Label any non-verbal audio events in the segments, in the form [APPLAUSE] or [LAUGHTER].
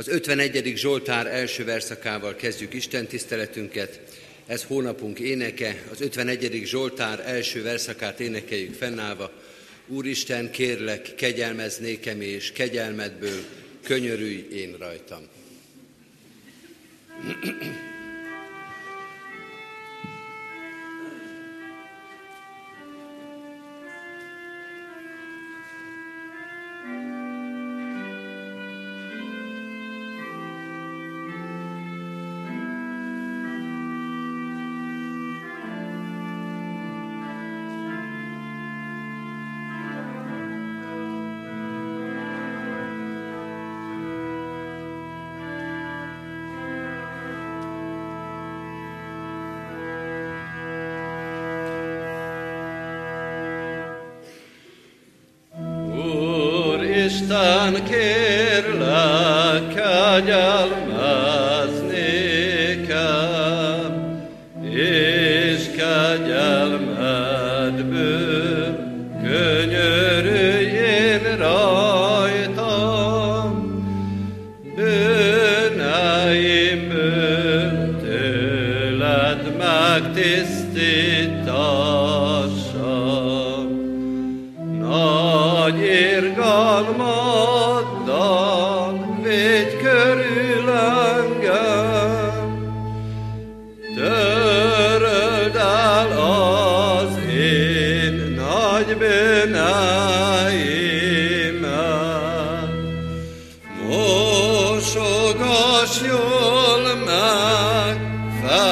Az 51. Zsoltár első verszakával kezdjük Isten tiszteletünket. Ez hónapunk éneke, az 51. Zsoltár első verszakát énekeljük fennállva. Úristen, kérlek, kegyelmez nékem és kegyelmedből könyörülj én rajtam. [CLEARS THROAT]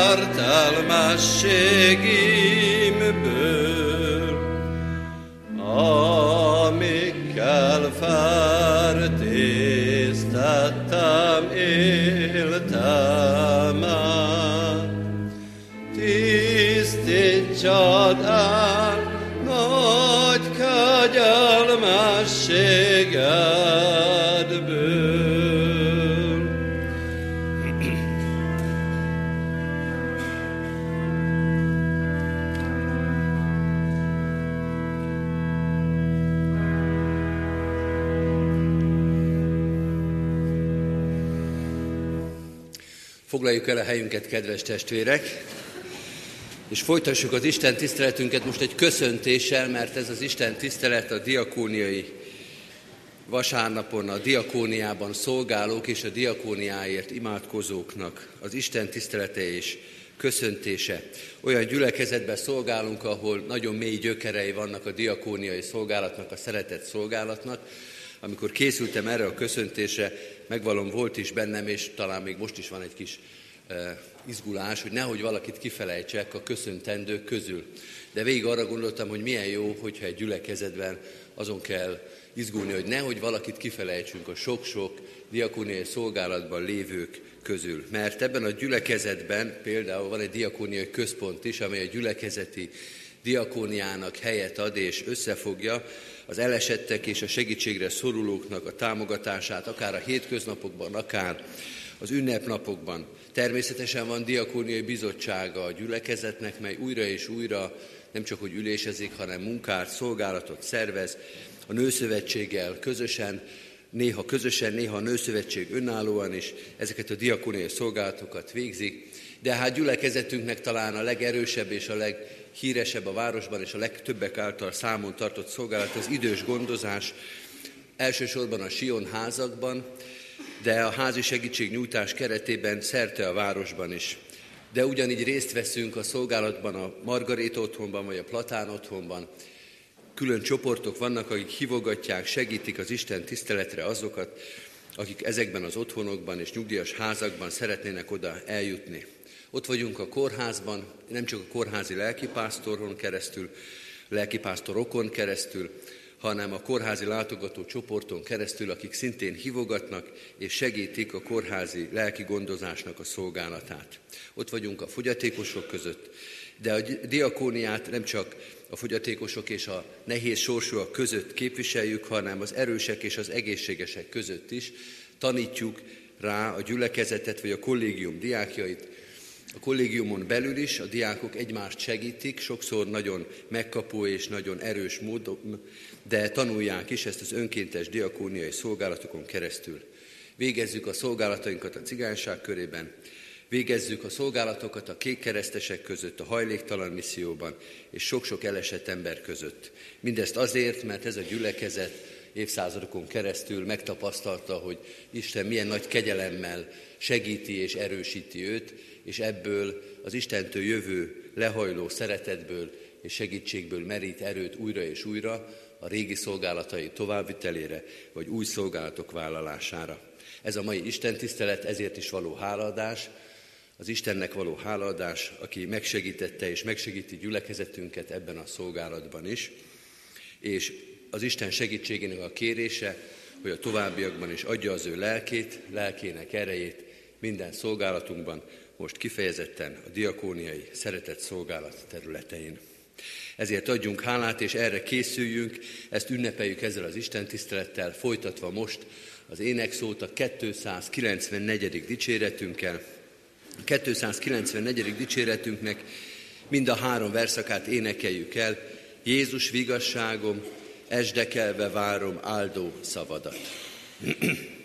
jártál másségig, Foglaljuk el a helyünket, kedves testvérek, és folytassuk az Isten tiszteletünket most egy köszöntéssel, mert ez az Isten tisztelet a diakóniai vasárnapon a diakóniában szolgálók és a diakóniáért imádkozóknak az Isten tisztelete és köszöntése. Olyan gyülekezetben szolgálunk, ahol nagyon mély gyökerei vannak a diakóniai szolgálatnak, a szeretett szolgálatnak. Amikor készültem erre a köszöntésre, megvalom, volt is bennem, és talán még most is van egy kis izgulás, hogy nehogy valakit kifelejtsek a köszöntendők közül. De végig arra gondoltam, hogy milyen jó, hogyha egy gyülekezetben azon kell izgulni, hogy nehogy valakit kifelejtsünk a sok-sok diakóniai szolgálatban lévők közül. Mert ebben a gyülekezetben például van egy diakóniai központ is, amely a gyülekezeti diakóniának helyet ad és összefogja az elesettek és a segítségre szorulóknak a támogatását, akár a hétköznapokban, akár az ünnepnapokban. Természetesen van diakóniai bizottsága a gyülekezetnek, mely újra és újra nem csak hogy ülésezik, hanem munkát, szolgálatot szervez, a nőszövetséggel közösen, néha közösen, néha a nőszövetség önállóan is ezeket a diakóniai szolgálatokat végzik, de hát gyülekezetünknek talán a legerősebb és a leghíresebb a városban és a legtöbbek által számon tartott szolgálat az idős gondozás, elsősorban a Sion házakban, de a házi segítségnyújtás keretében szerte a városban is. De ugyanígy részt veszünk a szolgálatban a Margarét otthonban, vagy a Platán otthonban. Külön csoportok vannak, akik hivogatják, segítik az Isten tiszteletre azokat, akik ezekben az otthonokban és nyugdíjas házakban szeretnének oda eljutni. Ott vagyunk a kórházban, nem csak a kórházi lelkipásztoron keresztül, lelkipásztorokon keresztül, hanem a kórházi látogató csoporton keresztül, akik szintén hivogatnak és segítik a kórházi lelki gondozásnak a szolgálatát. Ott vagyunk a fogyatékosok között, de a diakóniát nem csak a fogyatékosok és a nehéz sorsúak között képviseljük, hanem az erősek és az egészségesek között is. Tanítjuk rá a gyülekezetet vagy a kollégium diákjait, a kollégiumon belül is a diákok egymást segítik, sokszor nagyon megkapó és nagyon erős módon, de tanulják is ezt az önkéntes diakóniai szolgálatokon keresztül. Végezzük a szolgálatainkat a cigányság körében, Végezzük a szolgálatokat a kékkeresztesek között, a hajléktalan misszióban és sok-sok elesett ember között. Mindezt azért, mert ez a gyülekezet évszázadokon keresztül megtapasztalta, hogy Isten milyen nagy kegyelemmel segíti és erősíti őt, és ebből az Istentől jövő lehajló szeretetből és segítségből merít erőt újra és újra a régi szolgálatai továbbvitelére, vagy új szolgálatok vállalására. Ez a mai Isten tisztelet, ezért is való hálaadás, az Istennek való hálaadás, aki megsegítette és megsegíti gyülekezetünket ebben a szolgálatban is, és az Isten segítségének a kérése, hogy a továbbiakban is adja az ő lelkét, lelkének erejét minden szolgálatunkban, most kifejezetten a diakóniai szeretett szolgálat területein. Ezért adjunk hálát, és erre készüljünk, ezt ünnepeljük ezzel az Isten tisztelettel, folytatva most az énekszót a 294. dicséretünkkel, 294. dicséretünknek mind a három verszakát énekeljük el. Jézus vigasságom, esdekelve várom áldó szavadat. [CLEARS THROAT]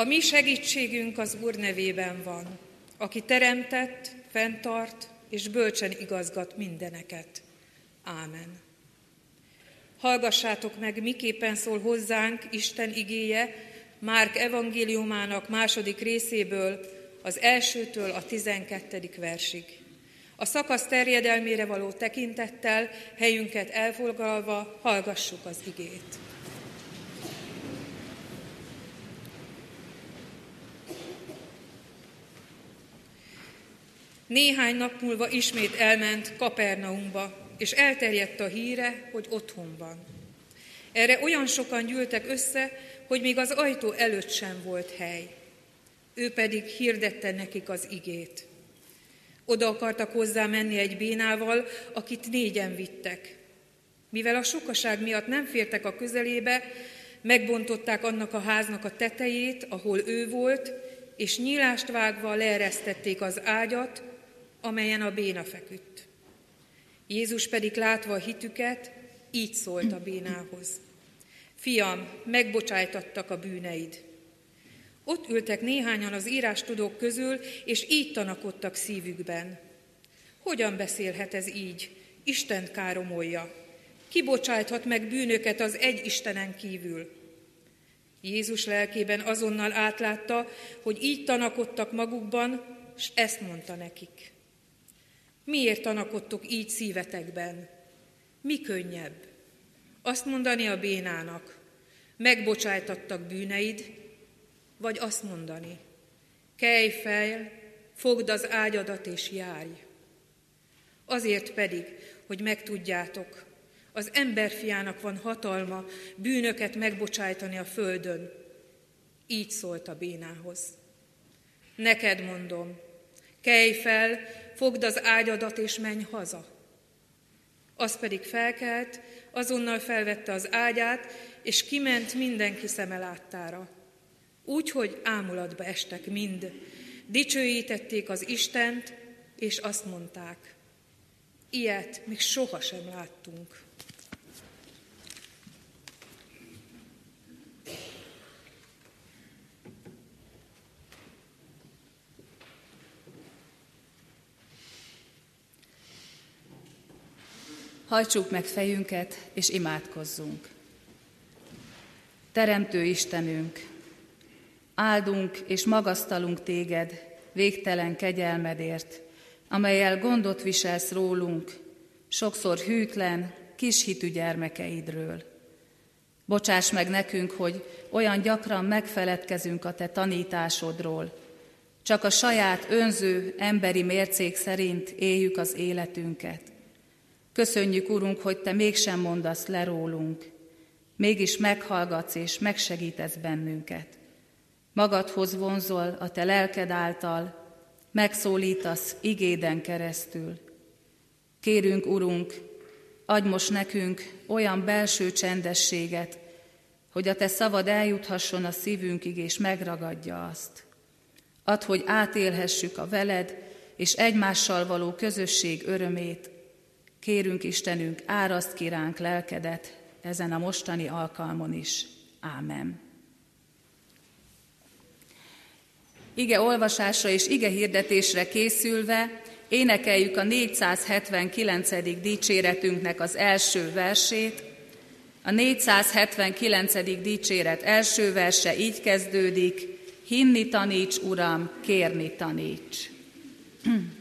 A mi segítségünk az Úr nevében van, aki teremtett, fenntart és bölcsen igazgat mindeneket. Ámen. Hallgassátok meg, miképpen szól hozzánk Isten igéje Márk evangéliumának második részéből, az elsőtől a tizenkettedik versig. A szakasz terjedelmére való tekintettel, helyünket elfoglalva hallgassuk az igét. Néhány nap múlva ismét elment Kapernaumba, és elterjedt a híre, hogy otthon van. Erre olyan sokan gyűltek össze, hogy még az ajtó előtt sem volt hely. Ő pedig hirdette nekik az igét. Oda akartak hozzá menni egy bénával, akit négyen vittek. Mivel a sokaság miatt nem fértek a közelébe, megbontották annak a háznak a tetejét, ahol ő volt, és nyílást vágva leeresztették az ágyat, amelyen a béna feküdt. Jézus pedig látva a hitüket, így szólt a bénához. Fiam, megbocsájtattak a bűneid. Ott ültek néhányan az írástudók közül, és így tanakodtak szívükben. Hogyan beszélhet ez így? Isten káromolja. Kibocsájthat meg bűnöket az egy Istenen kívül. Jézus lelkében azonnal átlátta, hogy így tanakodtak magukban, és ezt mondta nekik. Miért tanakodtok így szívetekben? Mi könnyebb? Azt mondani a bénának, megbocsájtattak bűneid, vagy azt mondani, kelj fel, fogd az ágyadat és járj. Azért pedig, hogy megtudjátok, az emberfiának van hatalma bűnöket megbocsájtani a földön. Így szólt a bénához. Neked mondom, kelj fel, fogd az ágyadat és menj haza. Az pedig felkelt, azonnal felvette az ágyát, és kiment mindenki szeme láttára. Úgy, hogy ámulatba estek mind. Dicsőítették az Istent, és azt mondták, ilyet még sohasem láttunk. Hajtsuk meg fejünket, és imádkozzunk. Teremtő Istenünk, áldunk és magasztalunk téged végtelen kegyelmedért, amelyel gondot viselsz rólunk, sokszor hűtlen, kis hitű gyermekeidről. Bocsáss meg nekünk, hogy olyan gyakran megfeledkezünk a te tanításodról, csak a saját önző emberi mércék szerint éljük az életünket. Köszönjük, Urunk, hogy Te mégsem mondasz le rólunk, mégis meghallgatsz és megsegítesz bennünket. Magadhoz vonzol a Te lelked által, megszólítasz igéden keresztül. Kérünk, Urunk, adj most nekünk olyan belső csendességet, hogy a Te szavad eljuthasson a szívünkig és megragadja azt. Add, hogy átélhessük a veled és egymással való közösség örömét, Kérünk Istenünk, áraszt ki ránk lelkedet ezen a mostani alkalmon is. Ámen. Ige olvasásra és ige hirdetésre készülve énekeljük a 479. dicséretünknek az első versét. A 479. dicséret első verse így kezdődik, hinni taníts, Uram, kérni taníts. [CLEARS THROAT]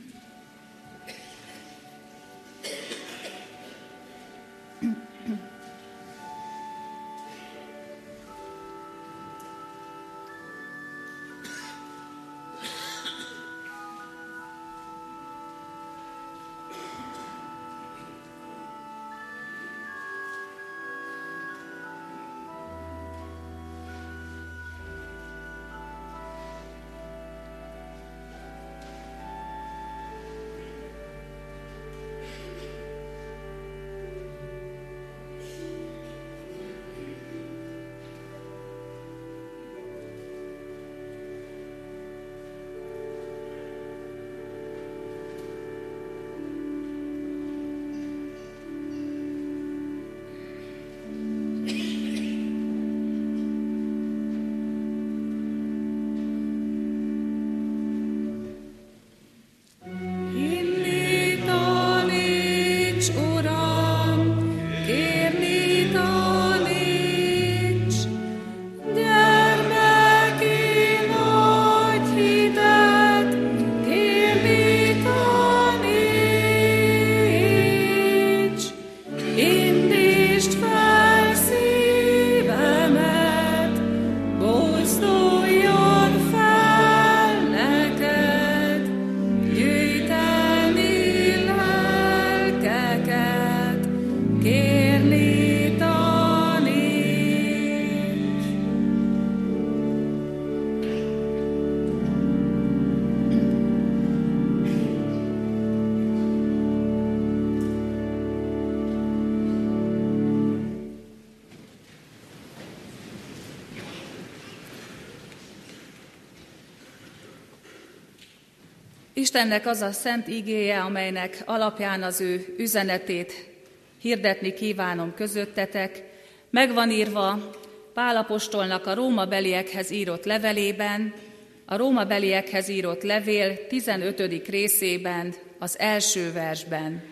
Istennek az a szent igéje, amelynek alapján az ő üzenetét hirdetni kívánom közöttetek, megvan írva Pálapostolnak a Róma beliekhez írott levelében, a Róma beliekhez írott levél 15. részében, az első versben.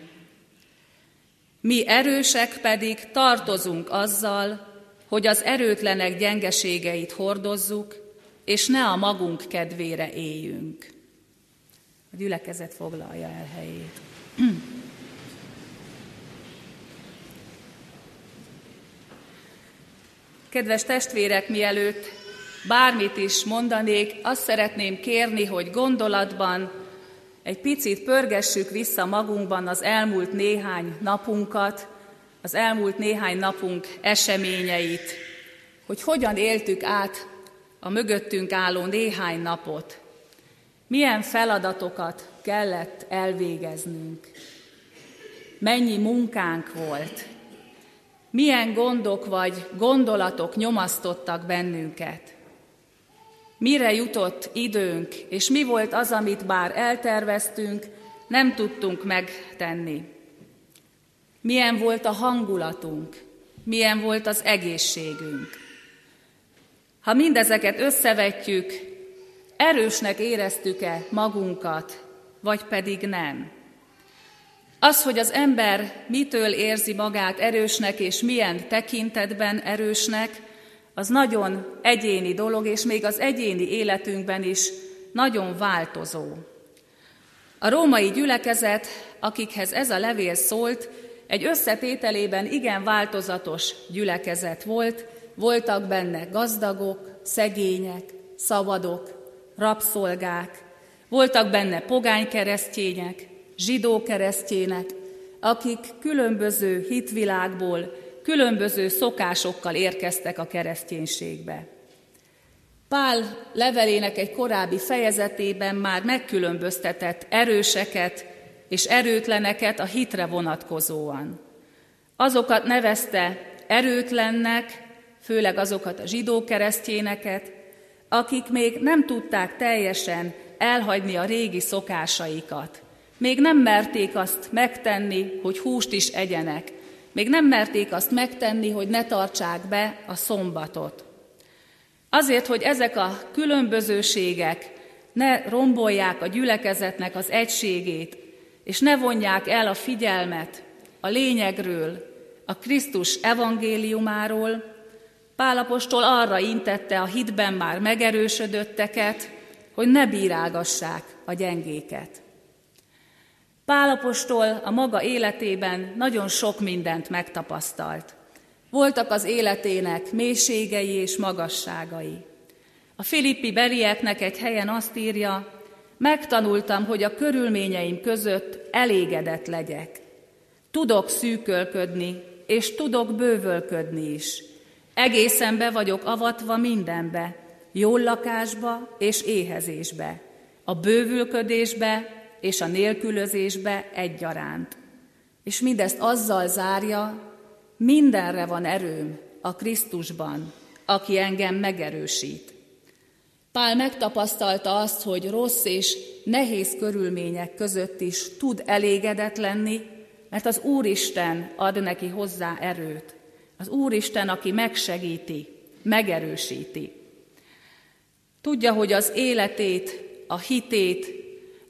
Mi erősek pedig tartozunk azzal, hogy az erőtlenek gyengeségeit hordozzuk, és ne a magunk kedvére éljünk. A gyülekezet foglalja el helyét. Kedves testvérek, mielőtt bármit is mondanék, azt szeretném kérni, hogy gondolatban egy picit pörgessük vissza magunkban az elmúlt néhány napunkat, az elmúlt néhány napunk eseményeit, hogy hogyan éltük át a mögöttünk álló néhány napot, milyen feladatokat kellett elvégeznünk, mennyi munkánk volt, milyen gondok vagy gondolatok nyomasztottak bennünket, mire jutott időnk, és mi volt az, amit bár elterveztünk, nem tudtunk megtenni. Milyen volt a hangulatunk, milyen volt az egészségünk. Ha mindezeket összevetjük, erősnek éreztük-e magunkat, vagy pedig nem? Az, hogy az ember mitől érzi magát erősnek, és milyen tekintetben erősnek, az nagyon egyéni dolog, és még az egyéni életünkben is nagyon változó. A római gyülekezet, akikhez ez a levél szólt, egy összetételében igen változatos gyülekezet volt, voltak benne gazdagok, szegények, szabadok, rabszolgák, voltak benne pogány keresztények, zsidó keresztények, akik különböző hitvilágból, különböző szokásokkal érkeztek a kereszténységbe. Pál levelének egy korábbi fejezetében már megkülönböztetett erőseket és erőtleneket a hitre vonatkozóan. Azokat nevezte erőtlennek, főleg azokat a zsidó keresztényeket, akik még nem tudták teljesen elhagyni a régi szokásaikat. Még nem merték azt megtenni, hogy húst is egyenek. Még nem merték azt megtenni, hogy ne tartsák be a szombatot. Azért, hogy ezek a különbözőségek ne rombolják a gyülekezetnek az egységét, és ne vonják el a figyelmet a lényegről, a Krisztus evangéliumáról, Pálapostól arra intette a hitben már megerősödötteket, hogy ne bírálgassák a gyengéket. Pálapostól a maga életében nagyon sok mindent megtapasztalt. Voltak az életének mélységei és magasságai. A filippi belieknek egy helyen azt írja, megtanultam, hogy a körülményeim között elégedett legyek. Tudok szűkölködni, és tudok bővölködni is. Egészen be vagyok avatva mindenbe, jól lakásba és éhezésbe, a bővülködésbe és a nélkülözésbe egyaránt. És mindezt azzal zárja, mindenre van erőm a Krisztusban, aki engem megerősít. Pál megtapasztalta azt, hogy rossz és nehéz körülmények között is tud elégedett lenni, mert az Úristen ad neki hozzá erőt. Az Úristen, aki megsegíti, megerősíti. Tudja, hogy az életét, a hitét,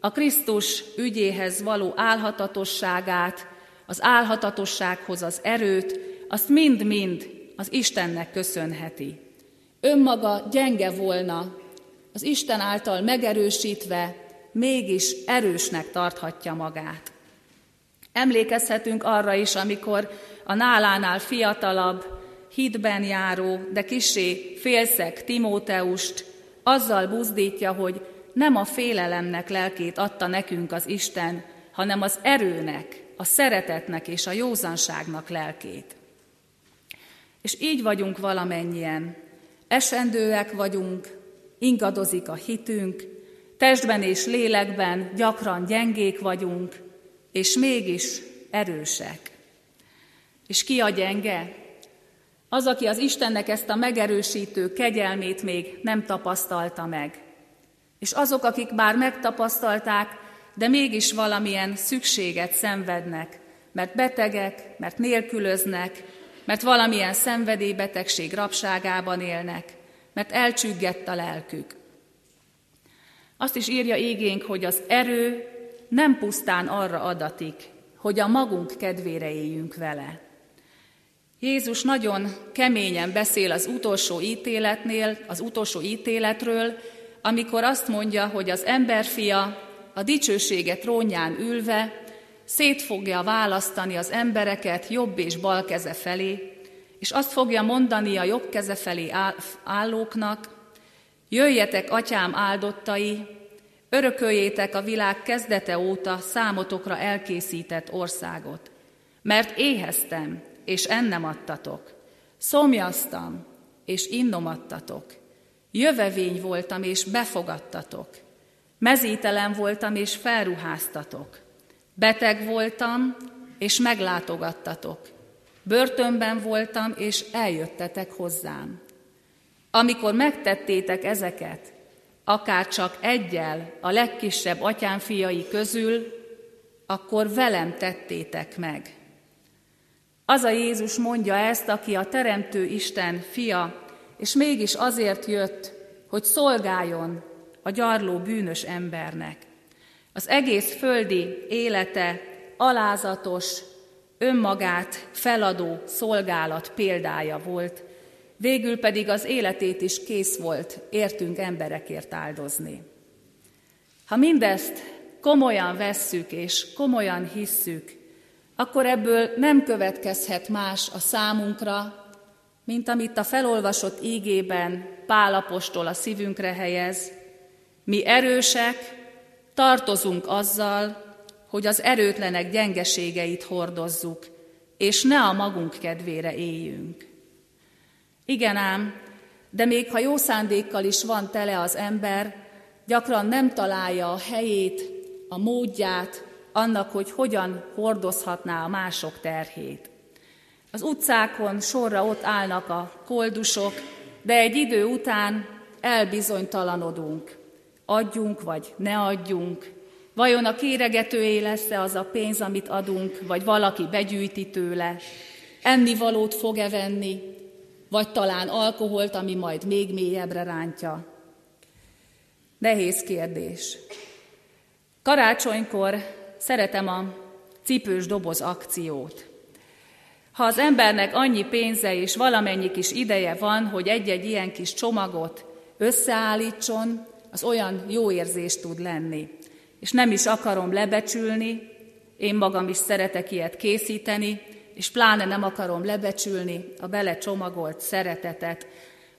a Krisztus ügyéhez való álhatatosságát, az álhatatossághoz az erőt, azt mind-mind az Istennek köszönheti. Önmaga gyenge volna, az Isten által megerősítve mégis erősnek tarthatja magát. Emlékezhetünk arra is, amikor a nálánál fiatalabb, hitben járó, de kisé félszeg Timóteust azzal buzdítja, hogy nem a félelemnek lelkét adta nekünk az Isten, hanem az erőnek, a szeretetnek és a józanságnak lelkét. És így vagyunk valamennyien. Esendőek vagyunk, ingadozik a hitünk, testben és lélekben gyakran gyengék vagyunk, és mégis erősek. És ki a gyenge? Az, aki az Istennek ezt a megerősítő kegyelmét még nem tapasztalta meg. És azok, akik már megtapasztalták, de mégis valamilyen szükséget szenvednek, mert betegek, mert nélkülöznek, mert valamilyen szenvedélybetegség rabságában élnek, mert elcsüggett a lelkük. Azt is írja égénk, hogy az erő nem pusztán arra adatik, hogy a magunk kedvére éljünk vele. Jézus nagyon keményen beszél az utolsó ítéletnél, az utolsó ítéletről, amikor azt mondja, hogy az emberfia a dicsőséget trónján ülve szét fogja választani az embereket jobb és bal keze felé, és azt fogja mondani a jobb keze felé állóknak, jöjjetek, atyám áldottai, örököljétek a világ kezdete óta számotokra elkészített országot, mert éheztem, és ennem adtatok, szomjaztam, és innom adtatok, jövevény voltam, és befogadtatok, mezítelen voltam, és felruháztatok, beteg voltam, és meglátogattatok, börtönben voltam, és eljöttetek hozzám. Amikor megtettétek ezeket, akár csak egyel a legkisebb atyám fiai közül, akkor velem tettétek meg. Az a Jézus mondja ezt, aki a Teremtő Isten fia, és mégis azért jött, hogy szolgáljon a gyarló bűnös embernek. Az egész földi élete alázatos, önmagát feladó szolgálat példája volt, végül pedig az életét is kész volt értünk emberekért áldozni. Ha mindezt komolyan vesszük és komolyan hisszük, akkor ebből nem következhet más a számunkra, mint amit a felolvasott ígében Pálapostól a szívünkre helyez. Mi erősek, tartozunk azzal, hogy az erőtlenek gyengeségeit hordozzuk, és ne a magunk kedvére éljünk. Igen ám, de még ha jó szándékkal is van tele az ember, gyakran nem találja a helyét, a módját annak, hogy hogyan hordozhatná a mások terhét. Az utcákon sorra ott állnak a koldusok, de egy idő után elbizonytalanodunk. Adjunk vagy ne adjunk. Vajon a kéregetőé lesz-e az a pénz, amit adunk, vagy valaki begyűjti tőle? Ennivalót fog-e venni, vagy talán alkoholt, ami majd még mélyebbre rántja? Nehéz kérdés. Karácsonykor szeretem a cipős doboz akciót. Ha az embernek annyi pénze és valamennyi kis ideje van, hogy egy-egy ilyen kis csomagot összeállítson, az olyan jó érzés tud lenni. És nem is akarom lebecsülni, én magam is szeretek ilyet készíteni, és pláne nem akarom lebecsülni a belecsomagolt szeretetet.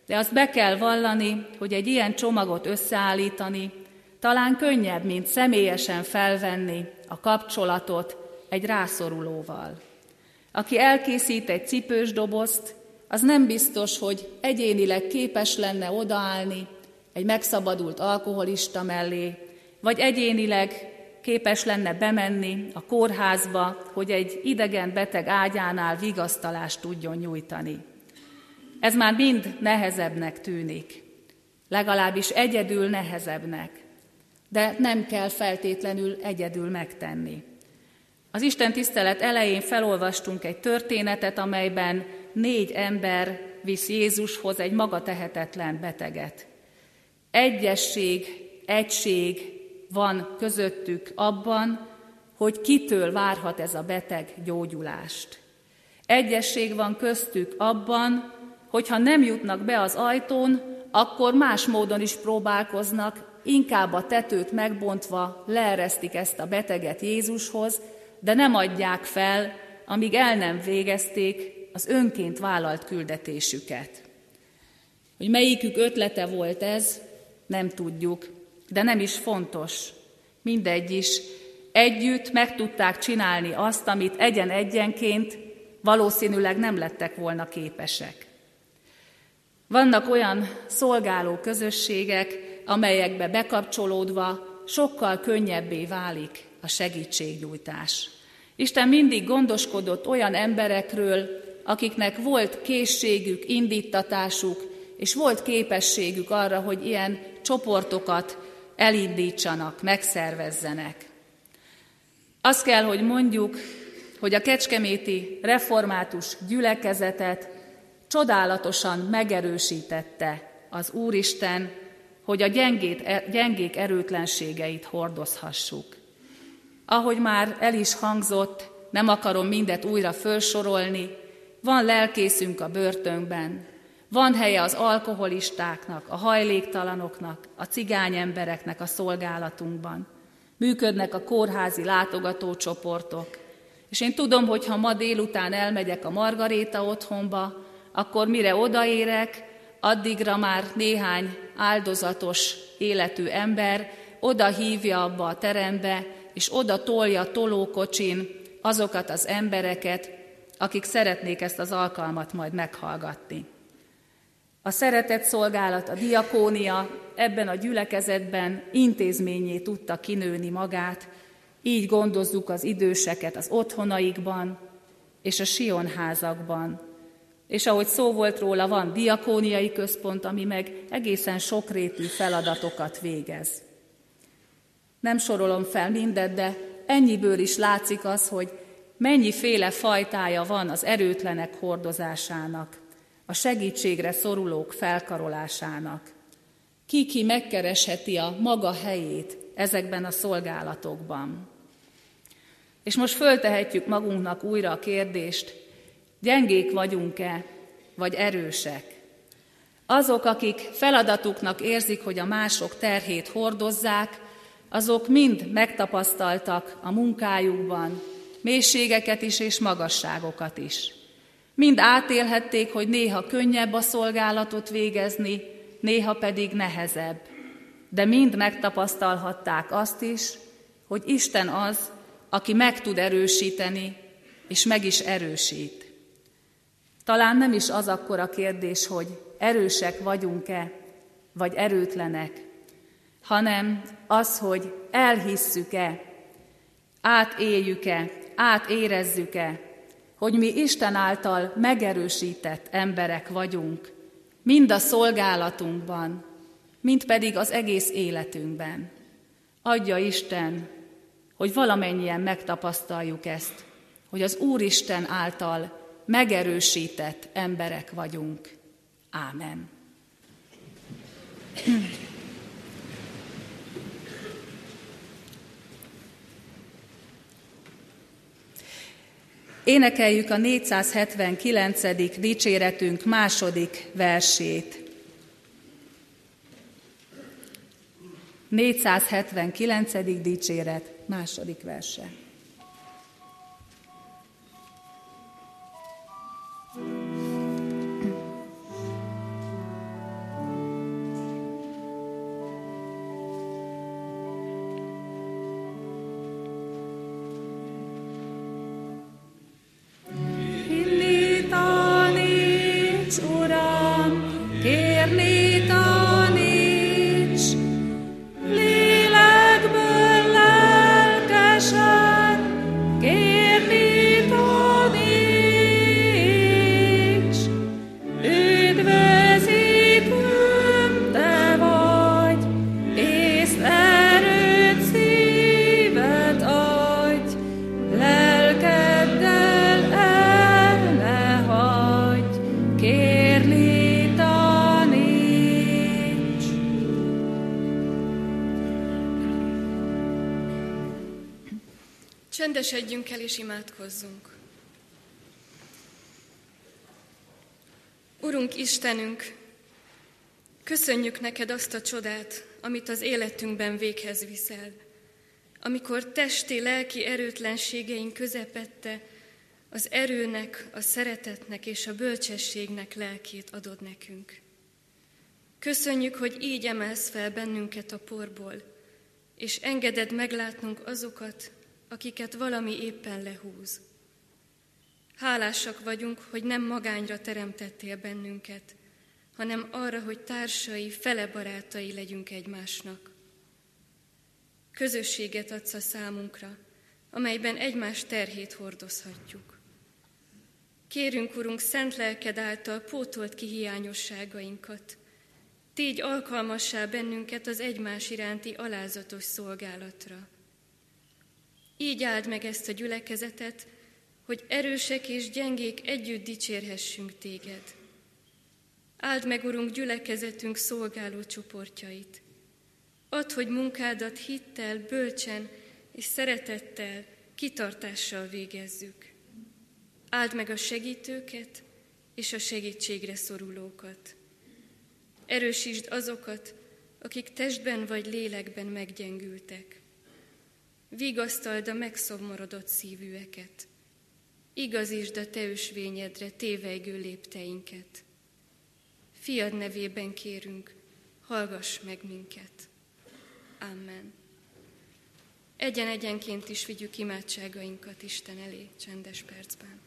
De azt be kell vallani, hogy egy ilyen csomagot összeállítani talán könnyebb, mint személyesen felvenni a kapcsolatot egy rászorulóval. Aki elkészít egy cipős dobozt, az nem biztos, hogy egyénileg képes lenne odaállni egy megszabadult alkoholista mellé, vagy egyénileg képes lenne bemenni a kórházba, hogy egy idegen beteg ágyánál vigasztalást tudjon nyújtani. Ez már mind nehezebbnek tűnik, legalábbis egyedül nehezebbnek, de nem kell feltétlenül egyedül megtenni. Az Isten tisztelet elején felolvastunk egy történetet, amelyben négy ember visz Jézushoz egy maga tehetetlen beteget. Egyesség, egység van közöttük abban, hogy kitől várhat ez a beteg gyógyulást. Egyesség van köztük abban, hogy ha nem jutnak be az ajtón, akkor más módon is próbálkoznak, inkább a tetőt megbontva leeresztik ezt a beteget Jézushoz, de nem adják fel, amíg el nem végezték az önként vállalt küldetésüket. Hogy melyikük ötlete volt ez, nem tudjuk, de nem is fontos. Mindegy is. Együtt meg tudták csinálni azt, amit egyen-egyenként valószínűleg nem lettek volna képesek. Vannak olyan szolgáló közösségek, amelyekbe bekapcsolódva sokkal könnyebbé válik a segítségnyújtás. Isten mindig gondoskodott olyan emberekről, akiknek volt készségük, indítatásuk, és volt képességük arra, hogy ilyen csoportokat elindítsanak, megszervezzenek. Azt kell, hogy mondjuk, hogy a kecskeméti református gyülekezetet csodálatosan megerősítette az Úristen, hogy a gyengét, e, gyengék erőtlenségeit hordozhassuk. Ahogy már el is hangzott, nem akarom mindet újra felsorolni, van lelkészünk a börtönben, van helye az alkoholistáknak, a hajléktalanoknak, a cigány embereknek a szolgálatunkban. Működnek a kórházi látogatócsoportok. És én tudom, hogy ha ma délután elmegyek a Margaréta otthonba, akkor mire odaérek, addigra már néhány áldozatos életű ember oda hívja abba a terembe, és oda tolja tolókocsin azokat az embereket, akik szeretnék ezt az alkalmat majd meghallgatni. A szeretett szolgálat, a diakónia ebben a gyülekezetben intézményé tudta kinőni magát, így gondozzuk az időseket az otthonaikban és a sionházakban. És ahogy szó volt róla, van diakóniai központ, ami meg egészen sokrétű feladatokat végez. Nem sorolom fel mindet, de ennyiből is látszik az, hogy mennyiféle fajtája van az erőtlenek hordozásának, a segítségre szorulók felkarolásának. Ki-ki megkeresheti a maga helyét ezekben a szolgálatokban. És most föltehetjük magunknak újra a kérdést, gyengék vagyunk-e, vagy erősek? Azok, akik feladatuknak érzik, hogy a mások terhét hordozzák, azok mind megtapasztaltak a munkájukban, mélységeket is és magasságokat is. Mind átélhették, hogy néha könnyebb a szolgálatot végezni, néha pedig nehezebb. De mind megtapasztalhatták azt is, hogy Isten az, aki meg tud erősíteni, és meg is erősít. Talán nem is az akkor a kérdés, hogy erősek vagyunk-e, vagy erőtlenek, hanem az, hogy elhisszük-e, átéljük-e, átérezzük-e, hogy mi Isten által megerősített emberek vagyunk, mind a szolgálatunkban, mind pedig az egész életünkben. Adja Isten, hogy valamennyien megtapasztaljuk ezt, hogy az Úristen által megerősített emberek vagyunk. Ámen. Énekeljük a 479. dicséretünk második versét. 479. dicséret második verse. Istenünk, köszönjük neked azt a csodát, amit az életünkben véghez viszel, amikor testi, lelki erőtlenségeink közepette az erőnek, a szeretetnek és a bölcsességnek lelkét adod nekünk. Köszönjük, hogy így emelsz fel bennünket a porból, és engeded meglátnunk azokat, akiket valami éppen lehúz. Hálásak vagyunk, hogy nem magányra teremtettél bennünket, hanem arra, hogy társai, fele barátai legyünk egymásnak. Közösséget adsz a számunkra, amelyben egymás terhét hordozhatjuk. Kérünk, Urunk, szent lelked által pótolt ki hiányosságainkat, tégy alkalmassá bennünket az egymás iránti alázatos szolgálatra. Így áld meg ezt a gyülekezetet, hogy erősek és gyengék együtt dicsérhessünk téged. Áld meg, Urunk, gyülekezetünk szolgáló csoportjait. Add, hogy munkádat hittel, bölcsen és szeretettel, kitartással végezzük. Áld meg a segítőket és a segítségre szorulókat. Erősítsd azokat, akik testben vagy lélekben meggyengültek. Vigasztald a megszomorodott szívűeket. Igazítsd a te ösvényedre tévejgő lépteinket. Fiad nevében kérünk, hallgass meg minket. Amen. Egyen-egyenként is vigyük imádságainkat Isten elé csendes percben.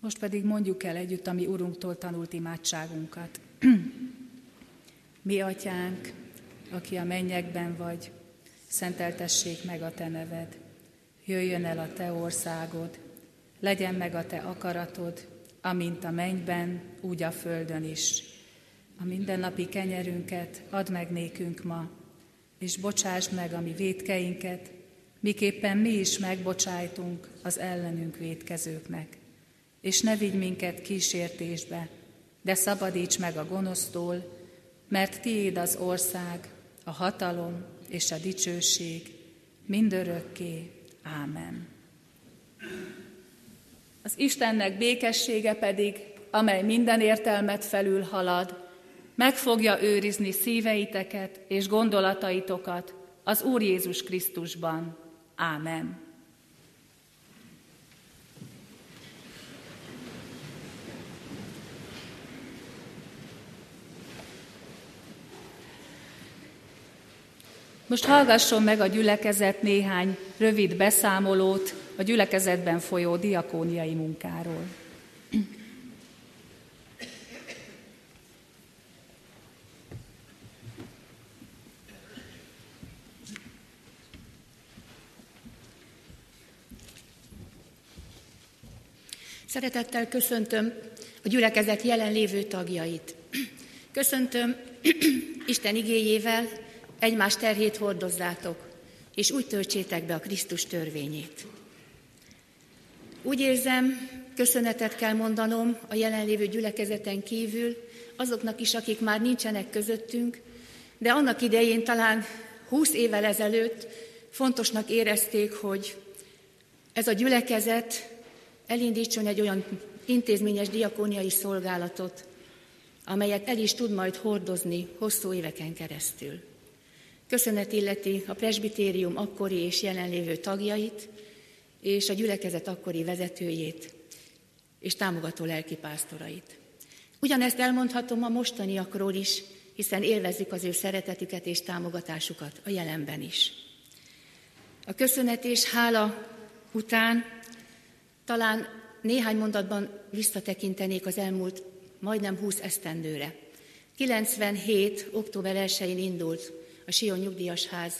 Most pedig mondjuk el együtt a mi Urunktól tanult imádságunkat. [CLEARS THROAT] mi atyánk, aki a mennyekben vagy, szenteltessék meg a te neved. Jöjjön el a te országod, legyen meg a te akaratod, amint a mennyben, úgy a földön is. A mindennapi kenyerünket add meg nékünk ma, és bocsásd meg a mi védkeinket, miképpen mi is megbocsájtunk az ellenünk védkezőknek. És ne vigy minket kísértésbe, de szabadíts meg a gonosztól, mert tiéd az ország, a hatalom és a dicsőség mindörökké. Ámen. Az Istennek békessége pedig, amely minden értelmet felül halad, meg fogja őrizni szíveiteket és gondolataitokat az Úr Jézus Krisztusban. Ámen. Most hallgasson meg a gyülekezet néhány rövid beszámolót a gyülekezetben folyó diakóniai munkáról. Szeretettel köszöntöm a gyülekezet jelenlévő tagjait. Köszöntöm [CLEARS THROAT] Isten igéjével, egymás terhét hordozzátok, és úgy töltsétek be a Krisztus törvényét. Úgy érzem, köszönetet kell mondanom a jelenlévő gyülekezeten kívül azoknak is, akik már nincsenek közöttünk, de annak idején talán húsz évvel ezelőtt fontosnak érezték, hogy ez a gyülekezet elindítson egy olyan intézményes diakóniai szolgálatot, amelyet el is tud majd hordozni hosszú éveken keresztül. Köszönet illeti a presbitérium akkori és jelenlévő tagjait, és a gyülekezet akkori vezetőjét, és támogató lelkipásztorait. Ugyanezt elmondhatom a mostaniakról is, hiszen élvezzük az ő szeretetüket és támogatásukat a jelenben is. A köszönet és hála után talán néhány mondatban visszatekintenék az elmúlt majdnem 20 esztendőre. 97. október 1-én indult a Sion Nyugdíjas Ház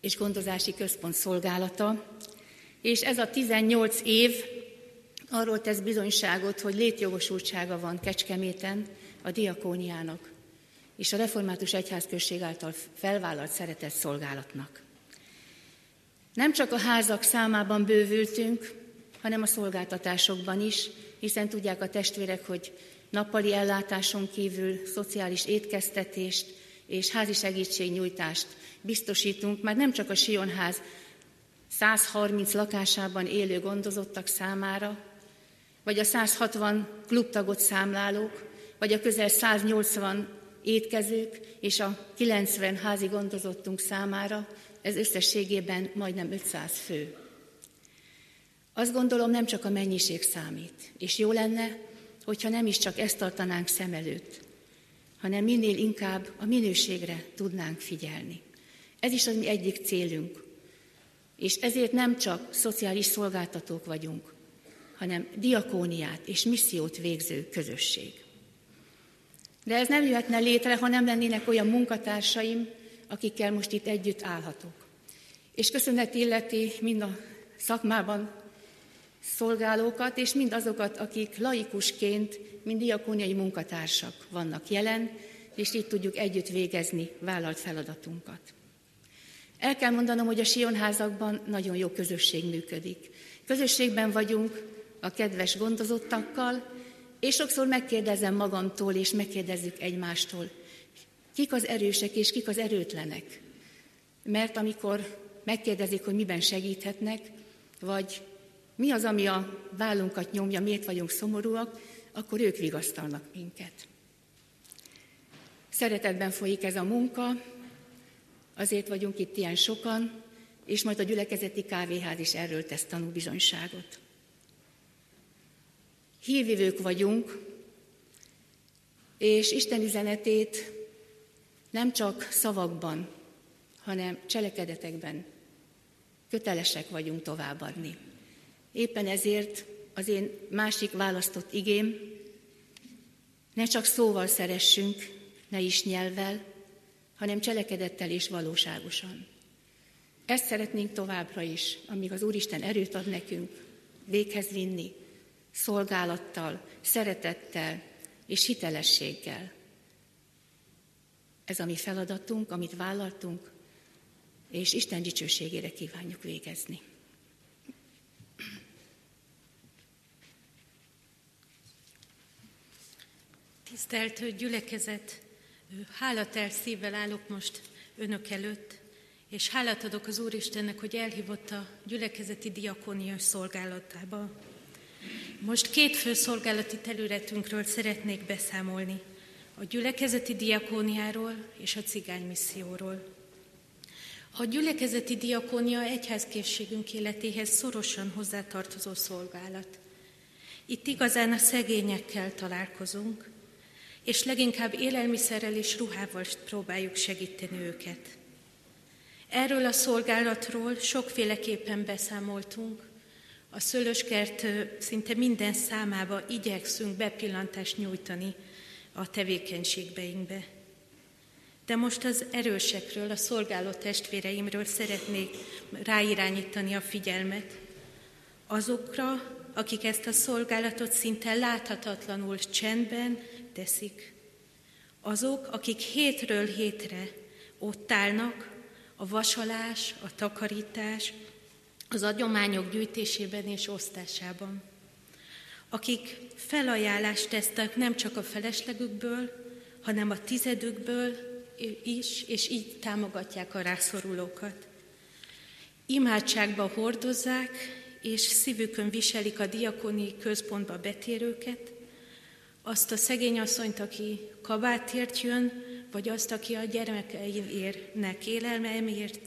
és Gondozási Központ szolgálata, és ez a 18 év arról tesz bizonyságot, hogy létjogosultsága van Kecskeméten a diakóniának és a Református Egyházközség által felvállalt szeretett szolgálatnak. Nem csak a házak számában bővültünk, hanem a szolgáltatásokban is, hiszen tudják a testvérek, hogy nappali ellátáson kívül szociális étkeztetést és házi segítségnyújtást biztosítunk, már nem csak a Sionház 130 lakásában élő gondozottak számára, vagy a 160 klubtagot számlálók, vagy a közel 180 étkezők és a 90 házi gondozottunk számára, ez összességében majdnem 500 fő. Azt gondolom, nem csak a mennyiség számít, és jó lenne, hogyha nem is csak ezt tartanánk szem előtt, hanem minél inkább a minőségre tudnánk figyelni. Ez is az mi egyik célunk. És ezért nem csak szociális szolgáltatók vagyunk, hanem diakóniát és missziót végző közösség. De ez nem jöhetne létre, ha nem lennének olyan munkatársaim, akikkel most itt együtt állhatok. És köszönet illeti mind a szakmában szolgálókat, és mind azokat, akik laikusként, mind diakóniai munkatársak vannak jelen, és így tudjuk együtt végezni vállalt feladatunkat. El kell mondanom, hogy a Sionházakban nagyon jó közösség működik. Közösségben vagyunk a kedves gondozottakkal, és sokszor megkérdezem magamtól, és megkérdezzük egymástól, kik az erősek és kik az erőtlenek. Mert amikor megkérdezik, hogy miben segíthetnek, vagy mi az, ami a vállunkat nyomja, miért vagyunk szomorúak, akkor ők vigasztalnak minket. Szeretetben folyik ez a munka, azért vagyunk itt ilyen sokan, és majd a gyülekezeti kávéház is erről tesz tanúbizonyságot. Hívvivők vagyunk, és Isten üzenetét nem csak szavakban, hanem cselekedetekben kötelesek vagyunk továbbadni. Éppen ezért az én másik választott igém, ne csak szóval szeressünk, ne is nyelvvel, hanem cselekedettel és valóságosan. Ezt szeretnénk továbbra is, amíg az Úristen erőt ad nekünk, véghez vinni, szolgálattal, szeretettel és hitelességgel. Ez a mi feladatunk, amit vállaltunk, és Isten dicsőségére kívánjuk végezni. Tisztelt gyülekezet, hálatel szívvel állok most önök előtt, és hálát adok az Úristennek, hogy elhívott a gyülekezeti diakónia szolgálatába. Most két fő szolgálati területünkről szeretnék beszámolni, a gyülekezeti diakóniáról és a cigány misszióról. A gyülekezeti diakónia egyházkészségünk életéhez szorosan hozzátartozó szolgálat. Itt igazán a szegényekkel találkozunk, és leginkább élelmiszerrel és ruhával próbáljuk segíteni őket. Erről a szolgálatról sokféleképpen beszámoltunk. A szőlőskert szinte minden számába igyekszünk bepillantást nyújtani a tevékenységbeinkbe. De most az erősekről, a szolgáló testvéreimről szeretnék ráirányítani a figyelmet. Azokra, akik ezt a szolgálatot szinte láthatatlanul csendben teszik. Azok, akik hétről hétre ott állnak, a vasalás, a takarítás, az adományok gyűjtésében és osztásában. Akik felajánlást tesznek nem csak a feleslegükből, hanem a tizedükből is, és így támogatják a rászorulókat. Imádságba hordozzák, és szívükön viselik a diakoni központba betérőket, azt a szegény asszonyt, aki kabátért jön, vagy azt, aki a gyermekeinek élelmemért,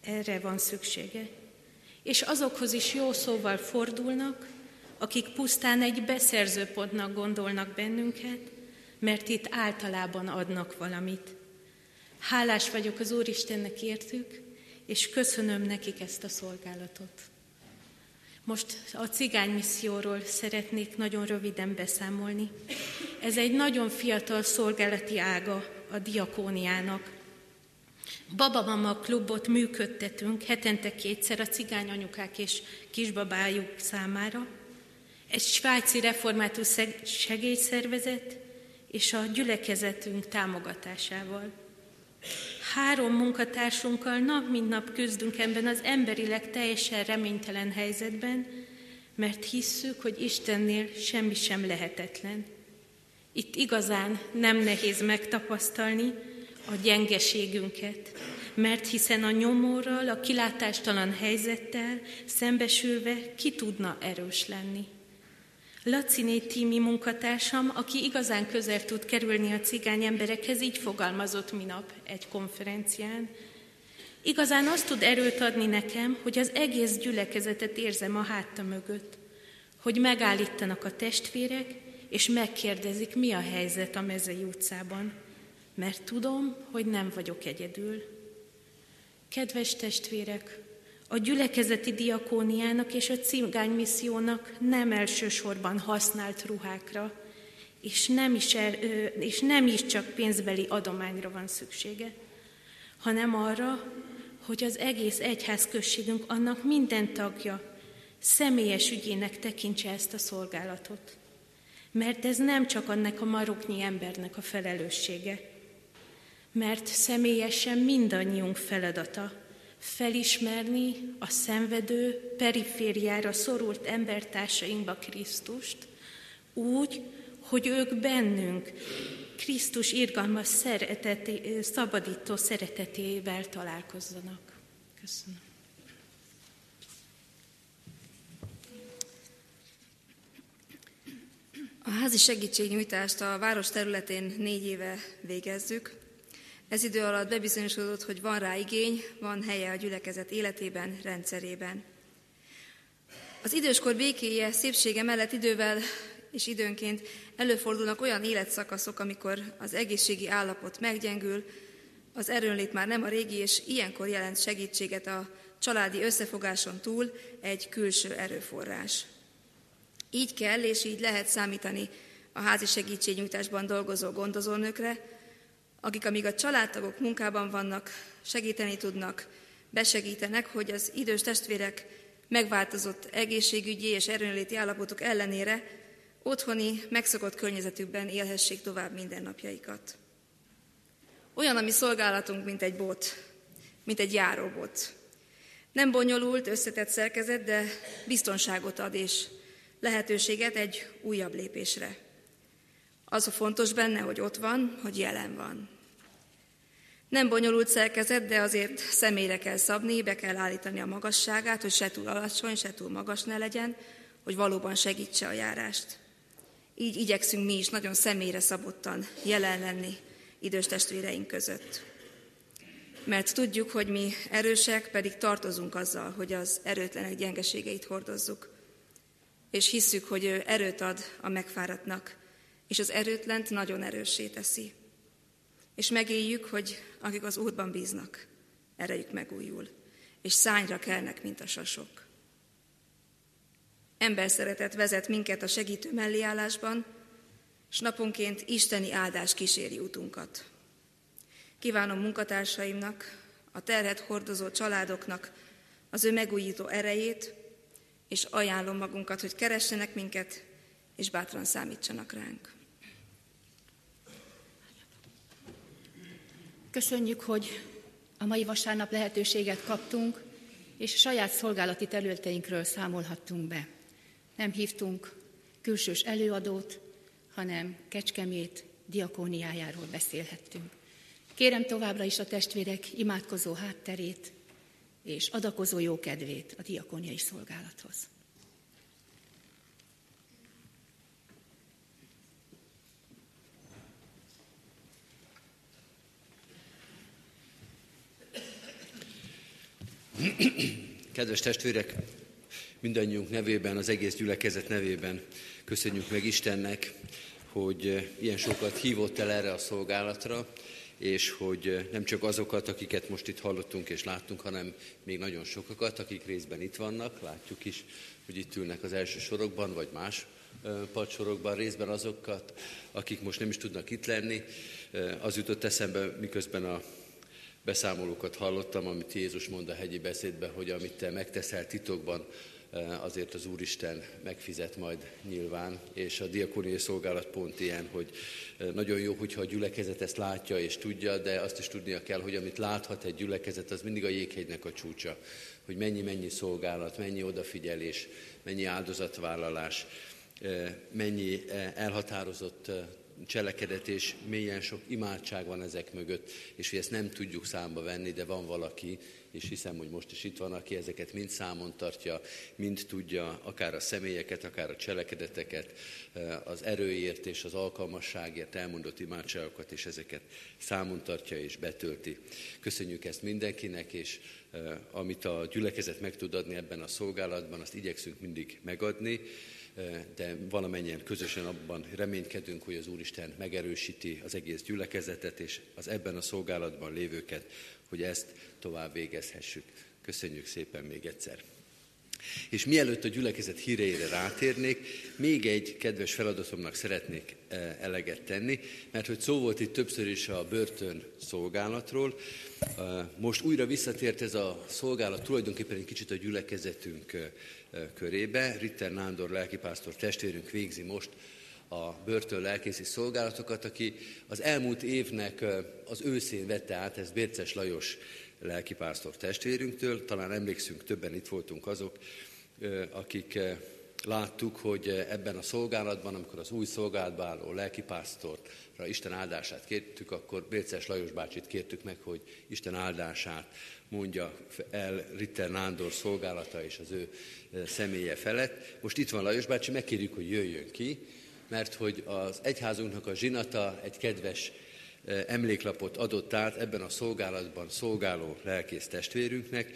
erre van szüksége. És azokhoz is jó szóval fordulnak, akik pusztán egy beszerzőpontnak gondolnak bennünket, mert itt általában adnak valamit. Hálás vagyok az Úristennek értük, és köszönöm nekik ezt a szolgálatot. Most a cigány misszióról szeretnék nagyon röviden beszámolni. Ez egy nagyon fiatal szolgálati ága a diakóniának. Babamama klubot működtetünk hetente kétszer a cigány anyukák és kisbabájuk számára. Egy svájci református segélyszervezet és a gyülekezetünk támogatásával. Három munkatársunkkal nap mint nap küzdünk ebben az emberileg teljesen reménytelen helyzetben, mert hisszük, hogy Istennél semmi sem lehetetlen. Itt igazán nem nehéz megtapasztalni a gyengeségünket, mert hiszen a nyomorral, a kilátástalan helyzettel szembesülve ki tudna erős lenni. Laciné tími munkatársam, aki igazán közel tud kerülni a cigány emberekhez, így fogalmazott minap egy konferencián. Igazán azt tud erőt adni nekem, hogy az egész gyülekezetet érzem a hátta mögött, hogy megállítanak a testvérek, és megkérdezik, mi a helyzet a mezei utcában, mert tudom, hogy nem vagyok egyedül. Kedves testvérek, a gyülekezeti diakóniának és a cigány missziónak nem elsősorban használt ruhákra, és nem, is el, és nem is csak pénzbeli adományra van szüksége, hanem arra, hogy az egész egyházközségünk annak minden tagja személyes ügyének tekintse ezt a szolgálatot. Mert ez nem csak annak a maroknyi embernek a felelőssége, mert személyesen mindannyiunk feladata felismerni a szenvedő, perifériára szorult embertársainkba Krisztust, úgy, hogy ők bennünk Krisztus irgalmas szereteté, szabadító szeretetével találkozzanak. Köszönöm. A házi segítségnyújtást a város területén négy éve végezzük. Ez idő alatt bebizonyosodott, hogy van rá igény, van helye a gyülekezet életében, rendszerében. Az időskor békéje, szépsége mellett idővel és időnként előfordulnak olyan életszakaszok, amikor az egészségi állapot meggyengül, az erőnlét már nem a régi, és ilyenkor jelent segítséget a családi összefogáson túl egy külső erőforrás. Így kell és így lehet számítani a házi segítségnyújtásban dolgozó gondozónőkre, akik amíg a családtagok munkában vannak, segíteni tudnak, besegítenek, hogy az idős testvérek megváltozott egészségügyi és erőnléti állapotok ellenére otthoni, megszokott környezetükben élhessék tovább mindennapjaikat. Olyan, ami szolgálatunk, mint egy bot, mint egy járóbot. Nem bonyolult, összetett szerkezet, de biztonságot ad és lehetőséget egy újabb lépésre. Az a fontos benne, hogy ott van, hogy jelen van. Nem bonyolult szerkezet, de azért személyre kell szabni, be kell állítani a magasságát, hogy se túl alacsony, se túl magas ne legyen, hogy valóban segítse a járást. Így igyekszünk mi is nagyon személyre szabottan jelen lenni idős testvéreink között. Mert tudjuk, hogy mi erősek, pedig tartozunk azzal, hogy az erőtlenek gyengeségeit hordozzuk. És hisszük, hogy ő erőt ad a megfáradtnak, és az erőtlent nagyon erőssé teszi. És megéljük, hogy akik az Úrban bíznak, erejük megújul, és szányra kelnek, mint a sasok. Ember szeretet vezet minket a segítő melléállásban, és naponként isteni áldás kíséri utunkat. Kívánom munkatársaimnak, a terhet hordozó családoknak az ő megújító erejét, és ajánlom magunkat, hogy keressenek minket, és bátran számítsanak ránk. Köszönjük, hogy a mai vasárnap lehetőséget kaptunk, és saját szolgálati területeinkről számolhattunk be. Nem hívtunk külsős előadót, hanem Kecskemét diakóniájáról beszélhettünk. Kérem továbbra is a testvérek imádkozó hátterét és adakozó jókedvét a diakóniai szolgálathoz. Kedves testvérek, mindannyiunk nevében, az egész gyülekezet nevében köszönjük meg Istennek, hogy eh, ilyen sokat hívott el erre a szolgálatra, és hogy eh, nem csak azokat, akiket most itt hallottunk és láttunk, hanem még nagyon sokakat, akik részben itt vannak, látjuk is, hogy itt ülnek az első sorokban, vagy más eh, padsorokban, részben azokat, akik most nem is tudnak itt lenni. Az jutott eszembe, miközben a beszámolókat hallottam, amit Jézus mond a hegyi beszédben, hogy amit te megteszel titokban, eh, azért az Úristen megfizet majd nyilván, és a diakóniai szolgálat pont ilyen, hogy eh, nagyon jó, hogyha a gyülekezet ezt látja és tudja, de azt is tudnia kell, hogy amit láthat egy gyülekezet, az mindig a jéghegynek a csúcsa, hogy mennyi-mennyi szolgálat, mennyi odafigyelés, mennyi áldozatvállalás, eh, mennyi elhatározott cselekedet, és mélyen sok imádság van ezek mögött, és hogy ezt nem tudjuk számba venni, de van valaki, és hiszem, hogy most is itt van, aki ezeket mind számon tartja, mind tudja, akár a személyeket, akár a cselekedeteket, eh, az erőért és az alkalmasságért elmondott imádságokat, és ezeket számon tartja és betölti. Köszönjük ezt mindenkinek, és eh, amit a gyülekezet meg tud adni ebben a szolgálatban, azt igyekszünk mindig megadni, de valamennyien közösen abban reménykedünk, hogy az Úristen megerősíti az egész gyülekezetet és az ebben a szolgálatban lévőket, hogy ezt tovább végezhessük. Köszönjük szépen még egyszer. És mielőtt a gyülekezet híreire rátérnék, még egy kedves feladatomnak szeretnék eleget tenni, mert hogy szó volt itt többször is a börtön szolgálatról. Most újra visszatért ez a szolgálat tulajdonképpen egy kicsit a gyülekezetünk körébe. Ritter Nándor lelkipásztor testvérünk végzi most a börtön lelkészi szolgálatokat, aki az elmúlt évnek az őszén vette át, ez Bérces Lajos lelkipásztor testvérünktől, talán emlékszünk, többen itt voltunk azok, akik láttuk, hogy ebben a szolgálatban, amikor az új szolgálatba álló lelkipásztorra Isten áldását kértük, akkor Bérces Lajos bácsit kértük meg, hogy Isten áldását mondja el Ritter Nándor szolgálata és az ő személye felett. Most itt van Lajos bácsi, megkérjük, hogy jöjjön ki, mert hogy az egyházunknak a zsinata egy kedves emléklapot adott át ebben a szolgálatban szolgáló lelkész testvérünknek,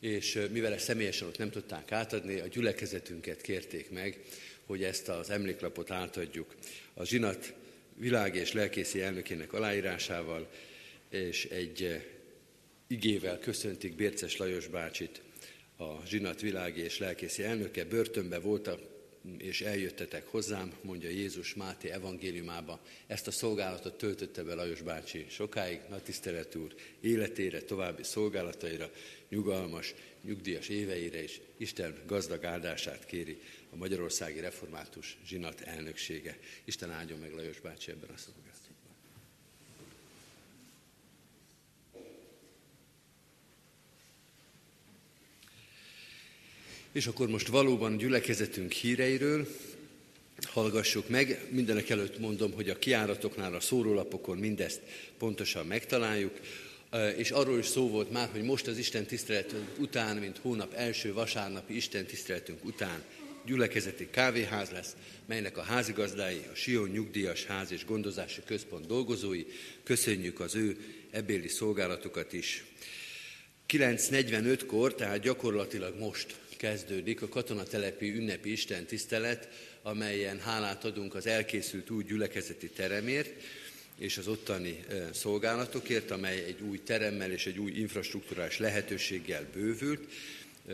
és mivel ezt személyesen ott nem tudták átadni, a gyülekezetünket kérték meg, hogy ezt az emléklapot átadjuk. A zsinat világ és lelkészi elnökének aláírásával, és egy igével köszöntik Bérces Lajos bácsit, a zsinat világi és lelkészi elnöke. Börtönbe voltak és eljöttetek hozzám, mondja Jézus Máté evangéliumába. Ezt a szolgálatot töltötte be Lajos bácsi sokáig, nagy tisztelet úr, életére, további szolgálataira, nyugalmas, nyugdíjas éveire is Isten gazdag áldását kéri a Magyarországi Református Zsinat elnöksége. Isten áldjon meg Lajos bácsi ebben a szolgálatban. És akkor most valóban gyülekezetünk híreiről hallgassuk meg. Mindenek előtt mondom, hogy a kiáratoknál, a szórólapokon mindezt pontosan megtaláljuk. És arról is szó volt már, hogy most az Isten tiszteletünk után, mint hónap első vasárnapi Isten tiszteletünk után gyülekezeti kávéház lesz, melynek a házigazdái, a Sion Nyugdíjas Ház és Gondozási Központ dolgozói. Köszönjük az ő ebéli szolgálatokat is. 9.45-kor, tehát gyakorlatilag most kezdődik a katonatelepi ünnepi Isten tisztelet, amelyen hálát adunk az elkészült új gyülekezeti teremért, és az ottani szolgálatokért, amely egy új teremmel és egy új infrastruktúrás lehetőséggel bővült.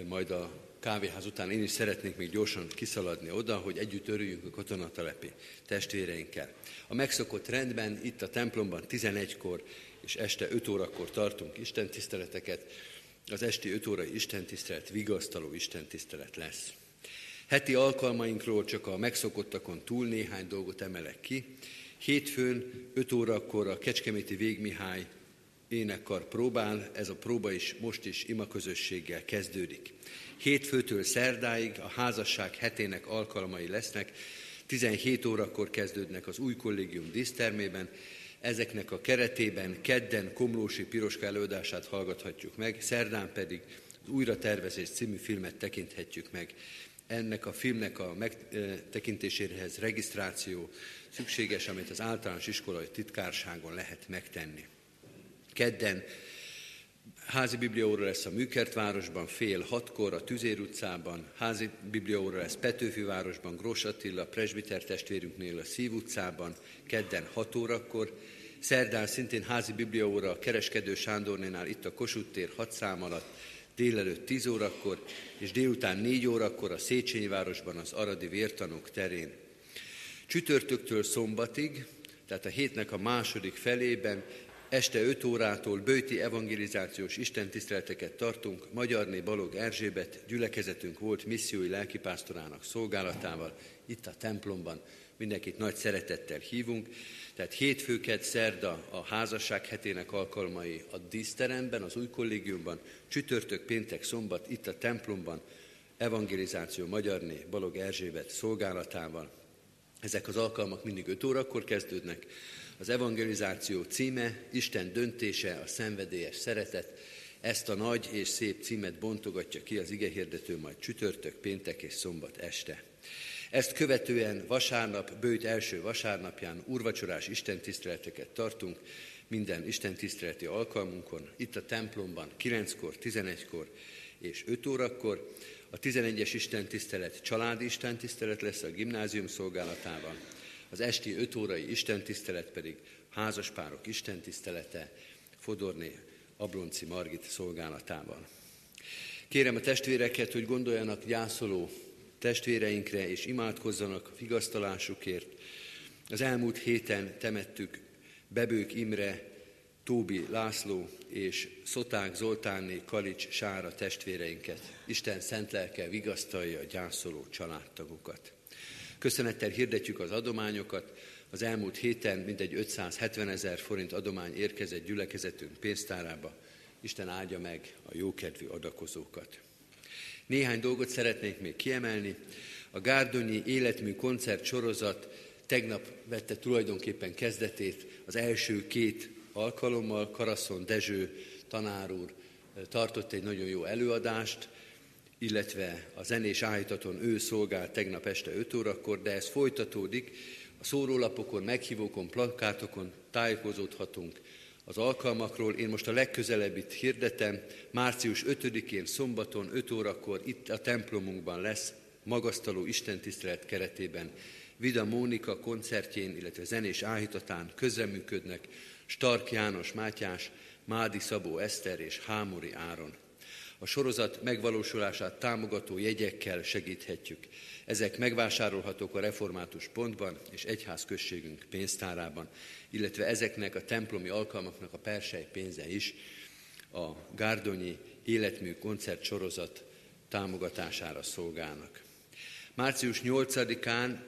Majd a kávéház után én is szeretnék még gyorsan kiszaladni oda, hogy együtt örüljünk a katonatelepi testvéreinkkel. A megszokott rendben itt a templomban 11-kor és este 5 órakor tartunk istentiszteleteket, az esti 5 órai istentisztelet vigasztaló istentisztelet lesz. Heti alkalmainkról csak a megszokottakon túl néhány dolgot emelek ki. Hétfőn 5 órakor a Kecskeméti Végmihály énekkar próbál, ez a próba is most is imaközösséggel kezdődik. Hétfőtől szerdáig a házasság hetének alkalmai lesznek, 17 órakor kezdődnek az új kollégium dísztermében, Ezeknek a keretében kedden Komlósi Piroska előadását hallgathatjuk meg, szerdán pedig az Újra tervezés című filmet tekinthetjük meg. Ennek a filmnek a megtekintéséhez regisztráció szükséges, amit az általános iskolai titkárságon lehet megtenni. Kedden Házi bibliaóra lesz a Műkertvárosban fél hatkor, a Tüzér utcában, házi bibliaóra lesz Petőfivárosban, Grós Attila, presbiter testvérünknél a Szív utcában, kedden 6 órakor, szerdán szintén házi bibliaóra a Kereskedő Sándornénál itt a Kossuth tér 6 szám alatt, délelőtt 10 órakor, és délután 4 órakor a Széchenyi városban az Aradi Vértanúk terén. Csütörtöktől szombatig, tehát a hétnek a második felében Este 5 órától bőti evangelizációs istentiszteleteket tartunk Magyarné Balog Erzsébet gyülekezetünk volt missziói lelkipásztorának szolgálatával itt a templomban. Mindenkit nagy szeretettel hívunk. Tehát hétfőket, szerda a házasság hetének alkalmai a díszteremben, az új kollégiumban, csütörtök, péntek, szombat itt a templomban, evangelizáció Magyarné Balog Erzsébet szolgálatával. Ezek az alkalmak mindig 5 órakor kezdődnek, az evangelizáció címe Isten döntése, a szenvedélyes szeretet. Ezt a nagy és szép címet bontogatja ki az igehirdető majd csütörtök, péntek és szombat este. Ezt követően vasárnap, bőjt első vasárnapján urvacsorás istentiszteleteket tartunk, minden istentiszteleti alkalmunkon, itt a templomban 9-kor, 11-kor és 5 órakor. A 11-es istentisztelet családi istentisztelet lesz a gimnázium szolgálatában, az esti öt órai istentisztelet pedig házaspárok istentisztelete Fodorné Ablonci Margit szolgálatával. Kérem a testvéreket, hogy gondoljanak gyászoló testvéreinkre, és imádkozzanak vigasztalásukért. Az elmúlt héten temettük Bebők Imre, Tóbi László és Szoták Zoltánné Kalics Sára testvéreinket. Isten szent lelke vigasztalja a gyászoló családtagokat. Köszönettel hirdetjük az adományokat. Az elmúlt héten mintegy 570 ezer forint adomány érkezett gyülekezetünk pénztárába. Isten áldja meg a jókedvű adakozókat. Néhány dolgot szeretnék még kiemelni. A Gárdonyi életmű koncert sorozat tegnap vette tulajdonképpen kezdetét az első két alkalommal. Karaszon Dezső tanár úr tartott egy nagyon jó előadást, illetve a zenés állítaton ő szolgált tegnap este 5 órakor, de ez folytatódik. A szórólapokon, meghívókon, plakátokon tájékozódhatunk az alkalmakról. Én most a legközelebbit hirdetem. Március 5-én szombaton 5 órakor itt a templomunkban lesz magasztaló istentisztelet keretében Vida Mónika koncertjén, illetve zenés áhítatán közreműködnek Stark János Mátyás, Mádi Szabó Eszter és Hámori Áron. A sorozat megvalósulását támogató jegyekkel segíthetjük. Ezek megvásárolhatók a református pontban és egyházközségünk pénztárában, illetve ezeknek a templomi alkalmaknak a persely pénze is a Gárdonyi életmű koncert sorozat támogatására szolgálnak. Március 8-án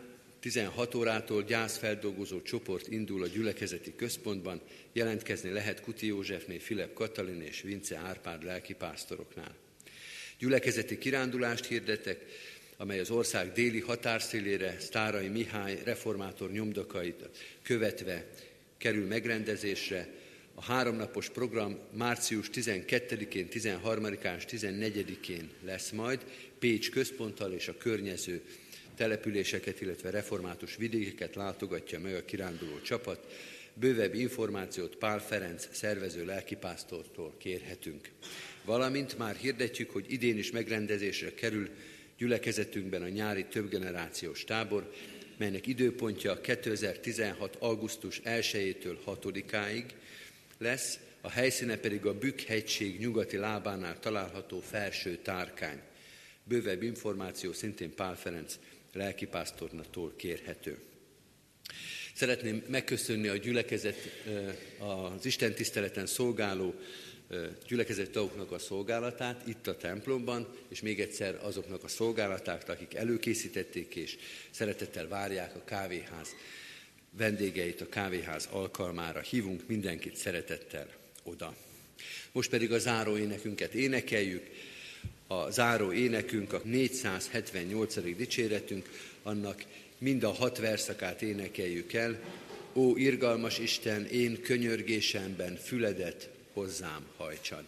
16 órától gyászfeldolgozó csoport indul a gyülekezeti központban, jelentkezni lehet Kuti Józsefné, Filip Katalin és Vince Árpád lelkipásztoroknál. Gyülekezeti kirándulást hirdetek, amely az ország déli határszélére Sztárai Mihály reformátor nyomdakait követve kerül megrendezésre. A háromnapos program március 12-én, 13-án és 14-én lesz majd Pécs központtal és a környező településeket, illetve református vidékeket látogatja meg a kiránduló csapat. Bővebb információt Pál Ferenc szervező lelkipásztortól kérhetünk. Valamint már hirdetjük, hogy idén is megrendezésre kerül gyülekezetünkben a nyári többgenerációs tábor, melynek időpontja 2016. augusztus 1-től 6-áig lesz, a helyszíne pedig a Bükk-hegység nyugati lábánál található felső tárkány. Bővebb információ szintén Pál Ferenc lelkipásztornatól kérhető. Szeretném megköszönni a gyülekezet, az Isten tiszteleten szolgáló gyülekezet tagoknak a szolgálatát itt a templomban, és még egyszer azoknak a szolgálatát, akik előkészítették és szeretettel várják a kávéház vendégeit a kávéház alkalmára. Hívunk mindenkit szeretettel oda. Most pedig a záró énekünket énekeljük a záró énekünk, a 478. dicséretünk, annak mind a hat verszakát énekeljük el. Ó, irgalmas Isten, én könyörgésemben füledet hozzám hajtsad.